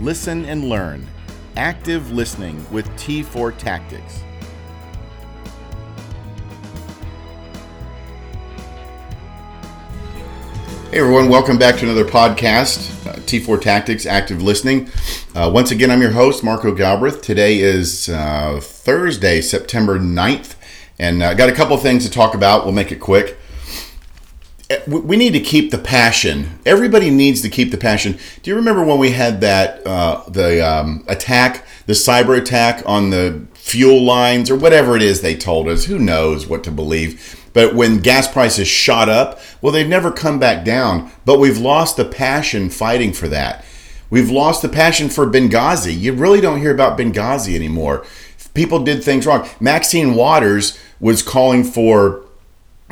listen, and learn. Active listening with T4 Tactics. Hey everyone, welcome back to another podcast, uh, T4 Tactics Active Listening. Uh, once again, I'm your host, Marco Galbraith. Today is uh, Thursday, September 9th, and I uh, got a couple things to talk about. We'll make it quick. We need to keep the passion. Everybody needs to keep the passion. Do you remember when we had that uh, the um, attack, the cyber attack on the fuel lines or whatever it is they told us? Who knows what to believe? But when gas prices shot up, well, they've never come back down. But we've lost the passion fighting for that. We've lost the passion for Benghazi. You really don't hear about Benghazi anymore. People did things wrong. Maxine Waters was calling for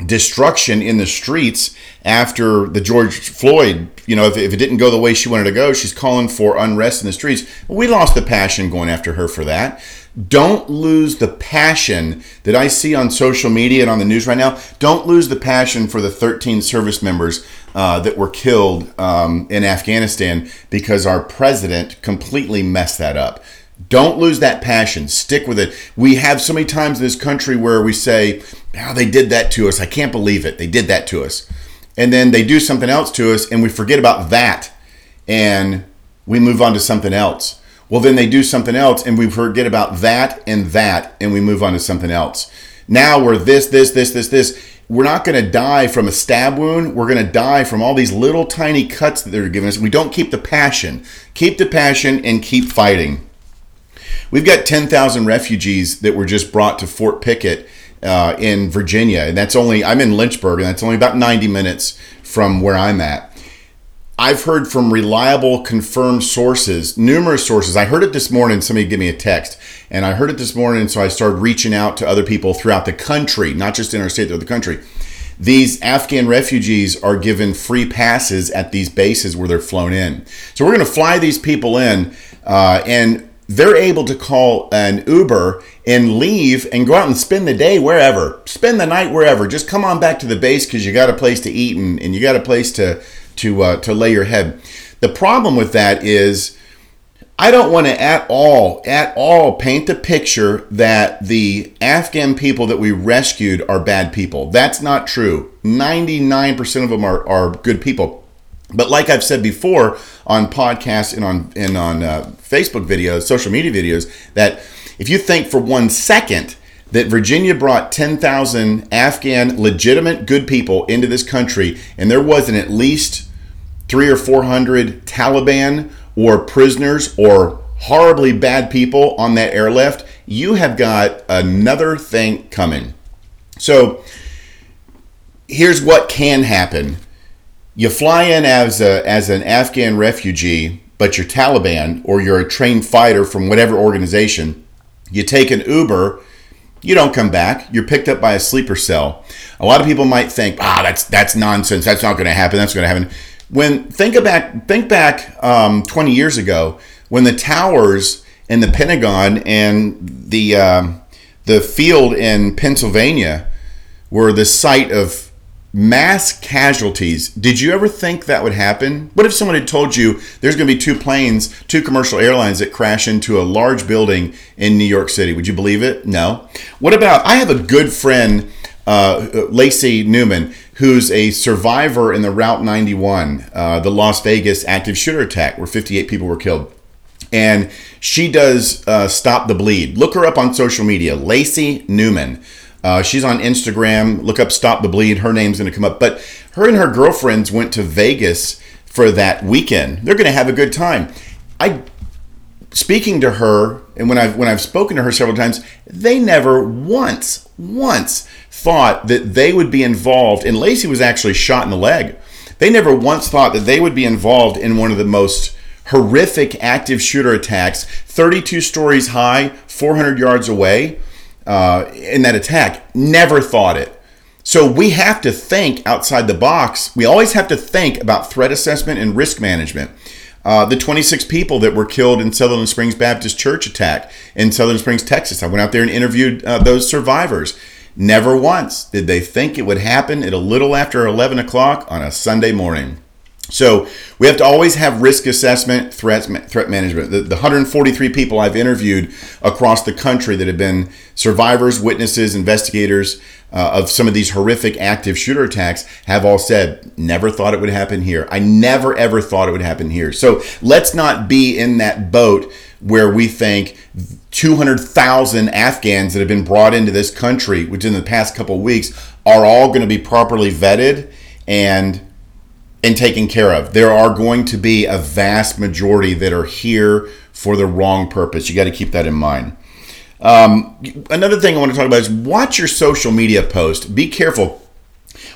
destruction in the streets after the George Floyd, you know, if, if, it didn't go the way she wanted to go, she's calling for unrest in the streets. We lost the passion going after her for that. Don't lose the passion that I see on social media and on the news right now. Don't lose the passion for the 13 service members uh, that were killed um, in Afghanistan because our president completely messed that up. Don't lose that passion. Stick with it. We have so many times in this country where we say, oh, they did that to us. I can't believe it. They did that to us. And then they do something else to us and we forget about that and we move on to something else. Well, then they do something else and we forget about that and that and we move on to something else. Now we're this, this, this, this, this. We're not going to die from a stab wound. We're going to die from all these little tiny cuts that they're giving us. We don't keep the passion. Keep the passion and keep fighting. We've got 10,000 refugees that were just brought to Fort Pickett uh, in Virginia. And that's only, I'm in Lynchburg, and that's only about 90 minutes from where I'm at. I've heard from reliable, confirmed sources, numerous sources. I heard it this morning. Somebody gave me a text, and I heard it this morning. So I started reaching out to other people throughout the country, not just in our state, but the country. These Afghan refugees are given free passes at these bases where they're flown in. So we're going to fly these people in, uh, and they're able to call an Uber and leave and go out and spend the day wherever, spend the night wherever. Just come on back to the base because you got a place to eat and, and you got a place to to uh, to lay your head. The problem with that is I don't want to at all at all paint the picture that the Afghan people that we rescued are bad people. That's not true. 99% of them are, are good people. But like I've said before on podcasts and on and on uh, Facebook videos, social media videos, that if you think for one second that Virginia brought 10,000 Afghan legitimate good people into this country and there wasn't at least three or 400 Taliban or prisoners or horribly bad people on that airlift, you have got another thing coming. So here's what can happen you fly in as a, as an Afghan refugee, but you're Taliban or you're a trained fighter from whatever organization. You take an Uber, you don't come back. You're picked up by a sleeper cell. A lot of people might think, ah, that's that's nonsense. That's not going to happen. That's going to happen. When think back, think back um, 20 years ago when the towers in the Pentagon and the uh, the field in Pennsylvania were the site of mass casualties. Did you ever think that would happen? What if someone had told you there's going to be two planes, two commercial airlines that crash into a large building in New York City? Would you believe it? No. What about? I have a good friend, uh, Lacey Newman, who's a survivor in the Route 91, uh, the Las Vegas active shooter attack where 58 people were killed. And she does uh, Stop the Bleed. Look her up on social media, Lacey Newman. Uh, she's on Instagram. Look up Stop the Bleed. Her name's going to come up. But her and her girlfriends went to Vegas for that weekend. They're going to have a good time. I speaking to her and when I've when I've spoken to her several times, they never once once thought that they would be involved and Lacey was actually shot in the leg. They never once thought that they would be involved in one of the most horrific active shooter attacks, 32 stories high, 400 yards away uh, in that attack. Never thought it. So we have to think outside the box. We always have to think about threat assessment and risk management. Uh, the 26 people that were killed in Sutherland Springs Baptist Church attack in Sutherland Springs, Texas. I went out there and interviewed uh, those survivors. Never once did they think it would happen at a little after 11 o'clock on a Sunday morning. So we have to always have risk assessment, threat threat management. The, the 143 people I've interviewed across the country that have been survivors, witnesses, investigators uh, of some of these horrific active shooter attacks have all said, "Never thought it would happen here. I never ever thought it would happen here." So let's not be in that boat where we think 200,000 Afghans that have been brought into this country within the past couple weeks are all going to be properly vetted and and taken care of. There are going to be a vast majority that are here for the wrong purpose. You got to keep that in mind. Um, another thing I want to talk about is watch your social media post. Be careful.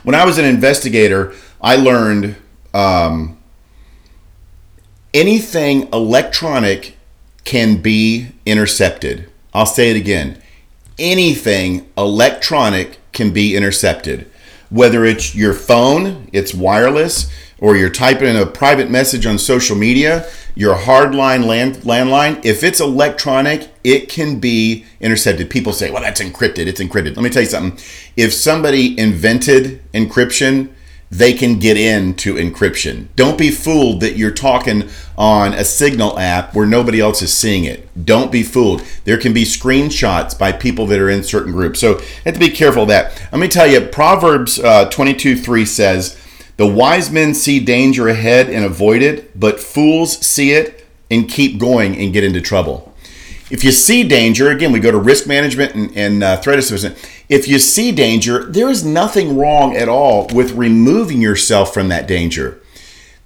When I was an investigator, I learned um, anything electronic can be intercepted. I'll say it again. Anything electronic can be intercepted whether it's your phone, it's wireless, or you're typing in a private message on social media, your hardline land, landline, if it's electronic, it can be intercepted. People say, well, that's encrypted. It's encrypted. Let me tell you something. If somebody invented encryption, they can get into encryption. Don't be fooled that you're talking on a Signal app where nobody else is seeing it. Don't be fooled. There can be screenshots by people that are in certain groups. So have to be careful of that. Let me tell you, Proverbs uh, 22 3 says, The wise men see danger ahead and avoid it, but fools see it and keep going and get into trouble. If you see danger, again, we go to risk management and, and uh, threat assessment. If you see danger, there is nothing wrong at all with removing yourself from that danger.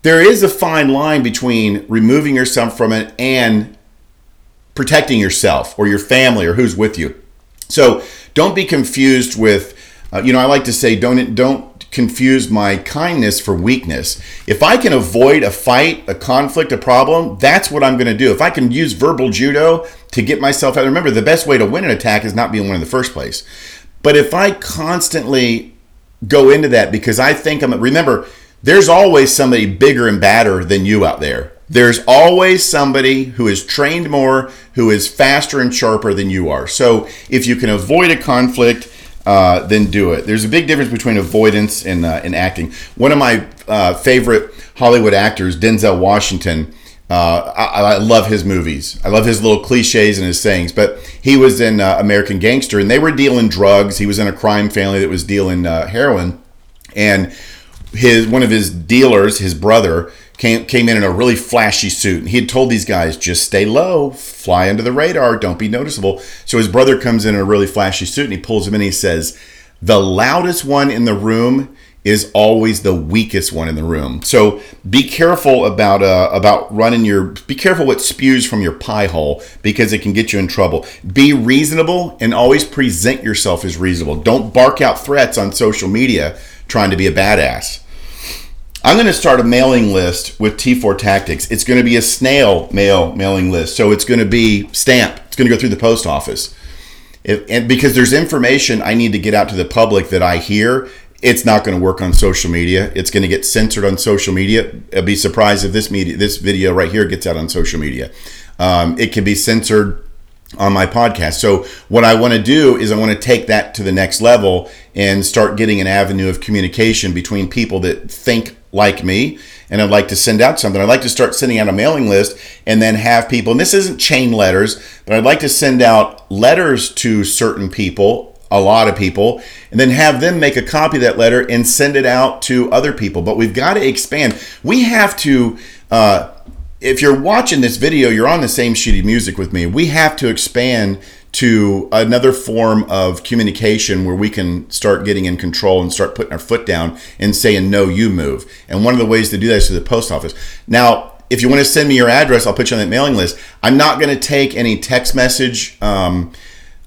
There is a fine line between removing yourself from it and protecting yourself or your family or who's with you. So don't be confused with, uh, you know, I like to say, don't don't confuse my kindness for weakness. If I can avoid a fight, a conflict, a problem, that's what I'm going to do. If I can use verbal judo to get myself out, remember the best way to win an attack is not being one in the first place. But if I constantly go into that because I think I'm, remember, there's always somebody bigger and badder than you out there. There's always somebody who is trained more, who is faster and sharper than you are. So if you can avoid a conflict, uh, then do it. There's a big difference between avoidance and, uh, and acting. One of my uh, favorite Hollywood actors, Denzel Washington, uh, I, I, love his movies. I love his little cliches and his sayings. But he was in uh, American Gangster, and they were dealing drugs. He was in a crime family that was dealing uh, heroin, and his one of his dealers, his brother, came came in in a really flashy suit. And he had told these guys, just stay low, fly under the radar, don't be noticeable. So his brother comes in in a really flashy suit and he pulls him in and he says, The loudest one in the room is always the weakest one in the room. So be careful about uh, about running your. Be careful what spews from your pie hole because it can get you in trouble. Be reasonable and always present yourself as reasonable. Don't bark out threats on social media trying to be a badass. I'm going to start a mailing list with T4 Tactics. It's going to be a snail mail mailing list. So it's going to be stamped. It's going to go through the post office. If, and because there's information I need to get out to the public that I hear, it's not going to work on social media. It's going to get censored on social media. I'd be surprised if this media, this video right here gets out on social media. Um, it can be censored on my podcast. So what I want to do is I want to take that to the next level and start getting an avenue of communication between people that think like me and I'd like to send out something. I'd like to start sending out a mailing list and then have people, and this isn't chain letters, but I'd like to send out letters to certain people, a lot of people, and then have them make a copy of that letter and send it out to other people. But we've got to expand. We have to, uh, if you're watching this video, you're on the same sheet of music with me. We have to expand to another form of communication where we can start getting in control and start putting our foot down and saying, no, you move. And one of the ways to do that is to the post office. Now, if you want to send me your address, I'll put you on that mailing list. I'm not going to take any text message um,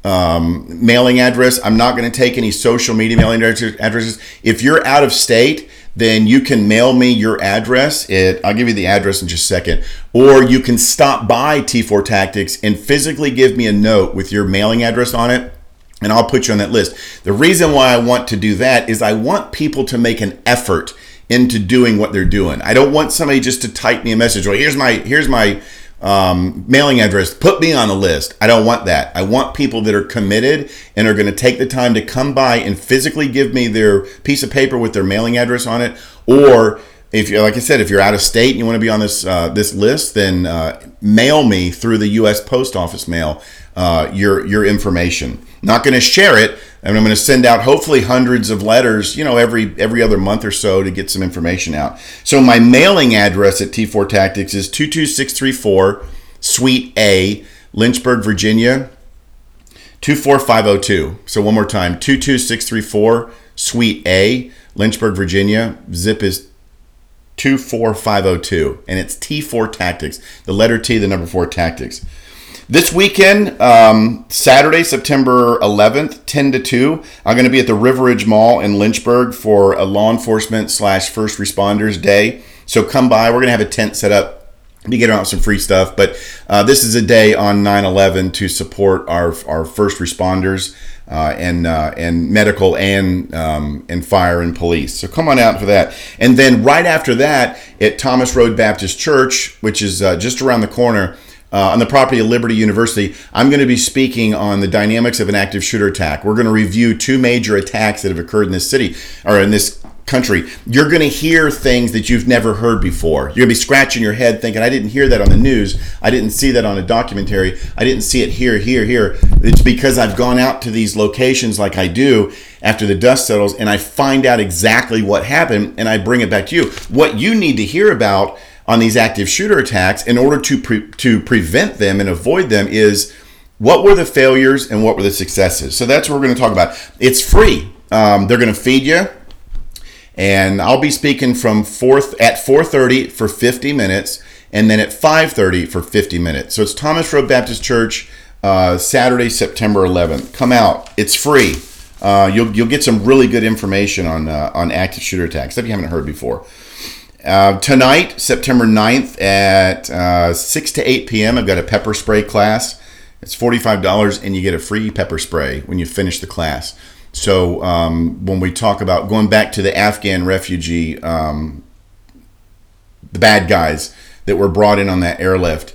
um, mailing address. I'm not going to take any social media mailing addresses. If you're out of state, then you can mail me your address. It, I'll give you the address in just a second. Or you can stop by T4 Tactics and physically give me a note with your mailing address on it and I'll put you on that list. The reason why I want to do that is I want people to make an effort into doing what they're doing. I don't want somebody just to type me a message. Well, here's my here's my um, mailing address. Put me on the list. I don't want that. I want people that are committed and are going to take the time to come by and physically give me their piece of paper with their mailing address on it, or if you like I said, if you're out of state and you want to be on this uh, this list, then uh, mail me through the U.S. Post Office mail uh, your your information. Not going to share it, and I'm going to send out hopefully hundreds of letters, you know, every every other month or so to get some information out. So my mailing address at T4 Tactics is 22634 Suite A, Lynchburg, Virginia 24502. So one more time, 22634 Suite A, Lynchburg, Virginia. Zip is 24502 and it's T4 Tactics. The letter T, the number 4 Tactics. This weekend, um, Saturday, September 11th, 10 to 2, I'm going to be at the River Ridge Mall in Lynchburg for a law enforcement slash first responders day. So come by. We're going to have a tent set up to get out some free stuff. But uh, this is a day on 9 11 to support our, our first responders. Uh, and uh, and medical and um, and fire and police. So come on out for that. And then right after that, at Thomas Road Baptist Church, which is uh, just around the corner, uh, on the property of Liberty University, I'm going to be speaking on the dynamics of an active shooter attack. We're going to review two major attacks that have occurred in this city or in this country. You're going to hear things that you've never heard before. You're going to be scratching your head thinking, I didn't hear that on the news. I didn't see that on a documentary. I didn't see it here, here, here. It's because I've gone out to these locations like I do after the dust settles and I find out exactly what happened and I bring it back to you. What you need to hear about on these active shooter attacks in order to pre- to prevent them and avoid them is what were the failures and what were the successes. So that's what we're going to talk about. It's free. Um, they're going to feed you, and I'll be speaking from fourth at 4:30 for 50 minutes, and then at 5:30 for 50 minutes. So it's Thomas Road Baptist Church, uh, Saturday, September 11th. Come out. It's free. Uh, you'll you'll get some really good information on uh, on active shooter attacks if you haven't heard before. Uh, tonight, September 9th at uh, 6 to 8 p.m., I've got a pepper spray class. It's $45 and you get a free pepper spray when you finish the class. So um, when we talk about going back to the Afghan refugee, um, the bad guys that were brought in on that airlift,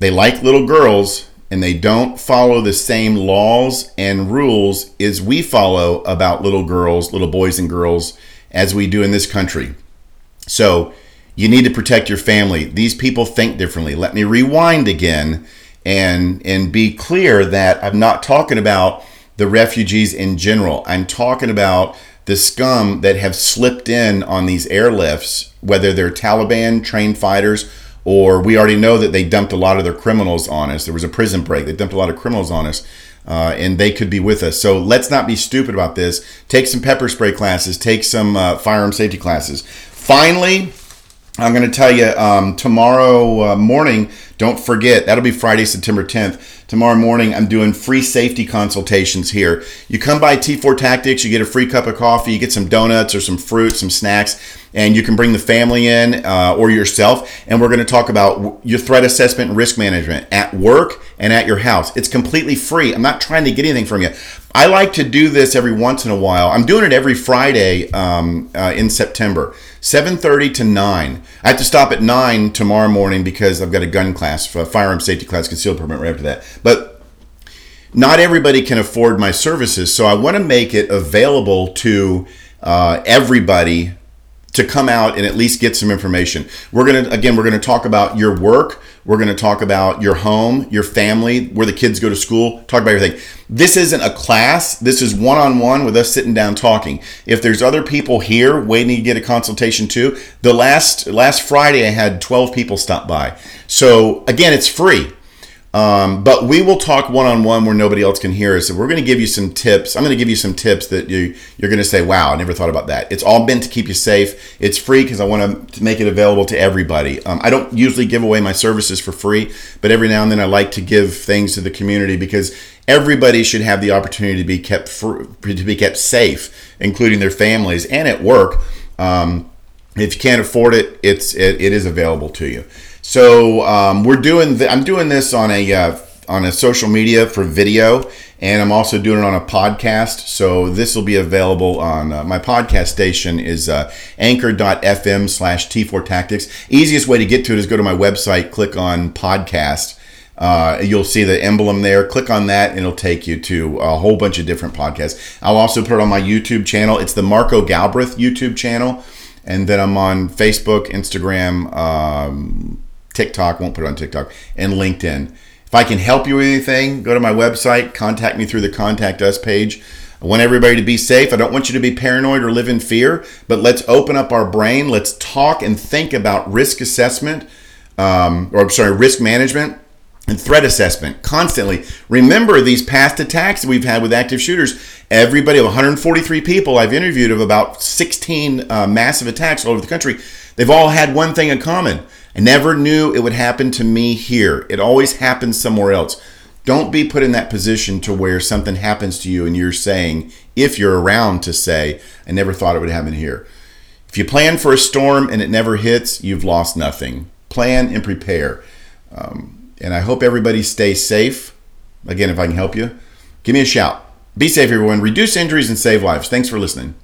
they like little girls and they don't follow the same laws and rules as we follow about little girls, little boys and girls as we do in this country. So you need to protect your family. These people think differently. Let me rewind again and and be clear that I'm not talking about the refugees in general. I'm talking about the scum that have slipped in on these airlifts, whether they're Taliban trained fighters or we already know that they dumped a lot of their criminals on us. There was a prison break. They dumped a lot of criminals on us uh, and they could be with us. So let's not be stupid about this. Take some pepper spray classes, take some uh, firearm safety classes. Finally, I'm going to tell you um, tomorrow uh, morning, don't forget, that'll be Friday, September 10th. Tomorrow morning, I'm doing free safety consultations here. You come by T4 Tactics, you get a free cup of coffee, you get some donuts or some fruit, some snacks and you can bring the family in uh, or yourself. And we're going to talk about your threat assessment and risk management at work and at your house. It's completely free. I'm not trying to get anything from you. I like to do this every once in a while. I'm doing it every Friday um, uh, in September, 7:30 to 9. I have to stop at 9 tomorrow morning because I've got a gun class, firearm safety class, concealed permit right after that. But not everybody can afford my services, so I want to make it available to uh, everybody to come out and at least get some information. We're going to, again, we're going to talk about your work. We're going to talk about your home, your family, where the kids go to school, talk about everything. This isn't a class. This is one on one with us sitting down talking. If there's other people here waiting to get a consultation too, the last, last Friday I had 12 people stop by. So again, it's free. Um, but we will talk one on one where nobody else can hear us. So we're going to give you some tips. I'm going to give you some tips that you you're going to say, "Wow, I never thought about that." It's all meant to keep you safe. It's free because I want to make it available to everybody. Um, I don't usually give away my services for free, but every now and then I like to give things to the community because everybody should have the opportunity to be kept fr- to be kept safe, including their families and at work. Um, if you can't afford it, it's it, it is available to you. So um, we're doing. Th- I'm doing this on a uh, on a social media for video, and I'm also doing it on a podcast. So this will be available on uh, my podcast station is uh, anchor.fm slash T4 Tactics. Easiest way to get to it is go to my website, click on podcast. Uh, you'll see the emblem there. Click on that, and it'll take you to a whole bunch of different podcasts. I'll also put it on my YouTube channel. It's the Marco Galbraith YouTube channel, and then I'm on Facebook, Instagram, um, TikTok. Won't put it on TikTok and LinkedIn. If I can help you with anything, go to my website, contact me through the contact us page. I want everybody to be safe. I don't want you to be paranoid or live in fear, but let's open up our brain. Let's talk and think about risk assessment, um, or I'm sorry, risk management and threat assessment constantly. Remember these past attacks that we've had with active shooters. Everybody, of 143 people I've interviewed of about 16 uh, massive attacks all over the country, they've all had one thing in common I never knew it would happen to me here. It always happens somewhere else. Don't be put in that position to where something happens to you and you're saying, if you're around to say, I never thought it would happen here. If you plan for a storm and it never hits, you've lost nothing. Plan and prepare. Um, and I hope everybody stays safe. Again, if I can help you, give me a shout. Be safe, everyone. Reduce injuries and save lives. Thanks for listening.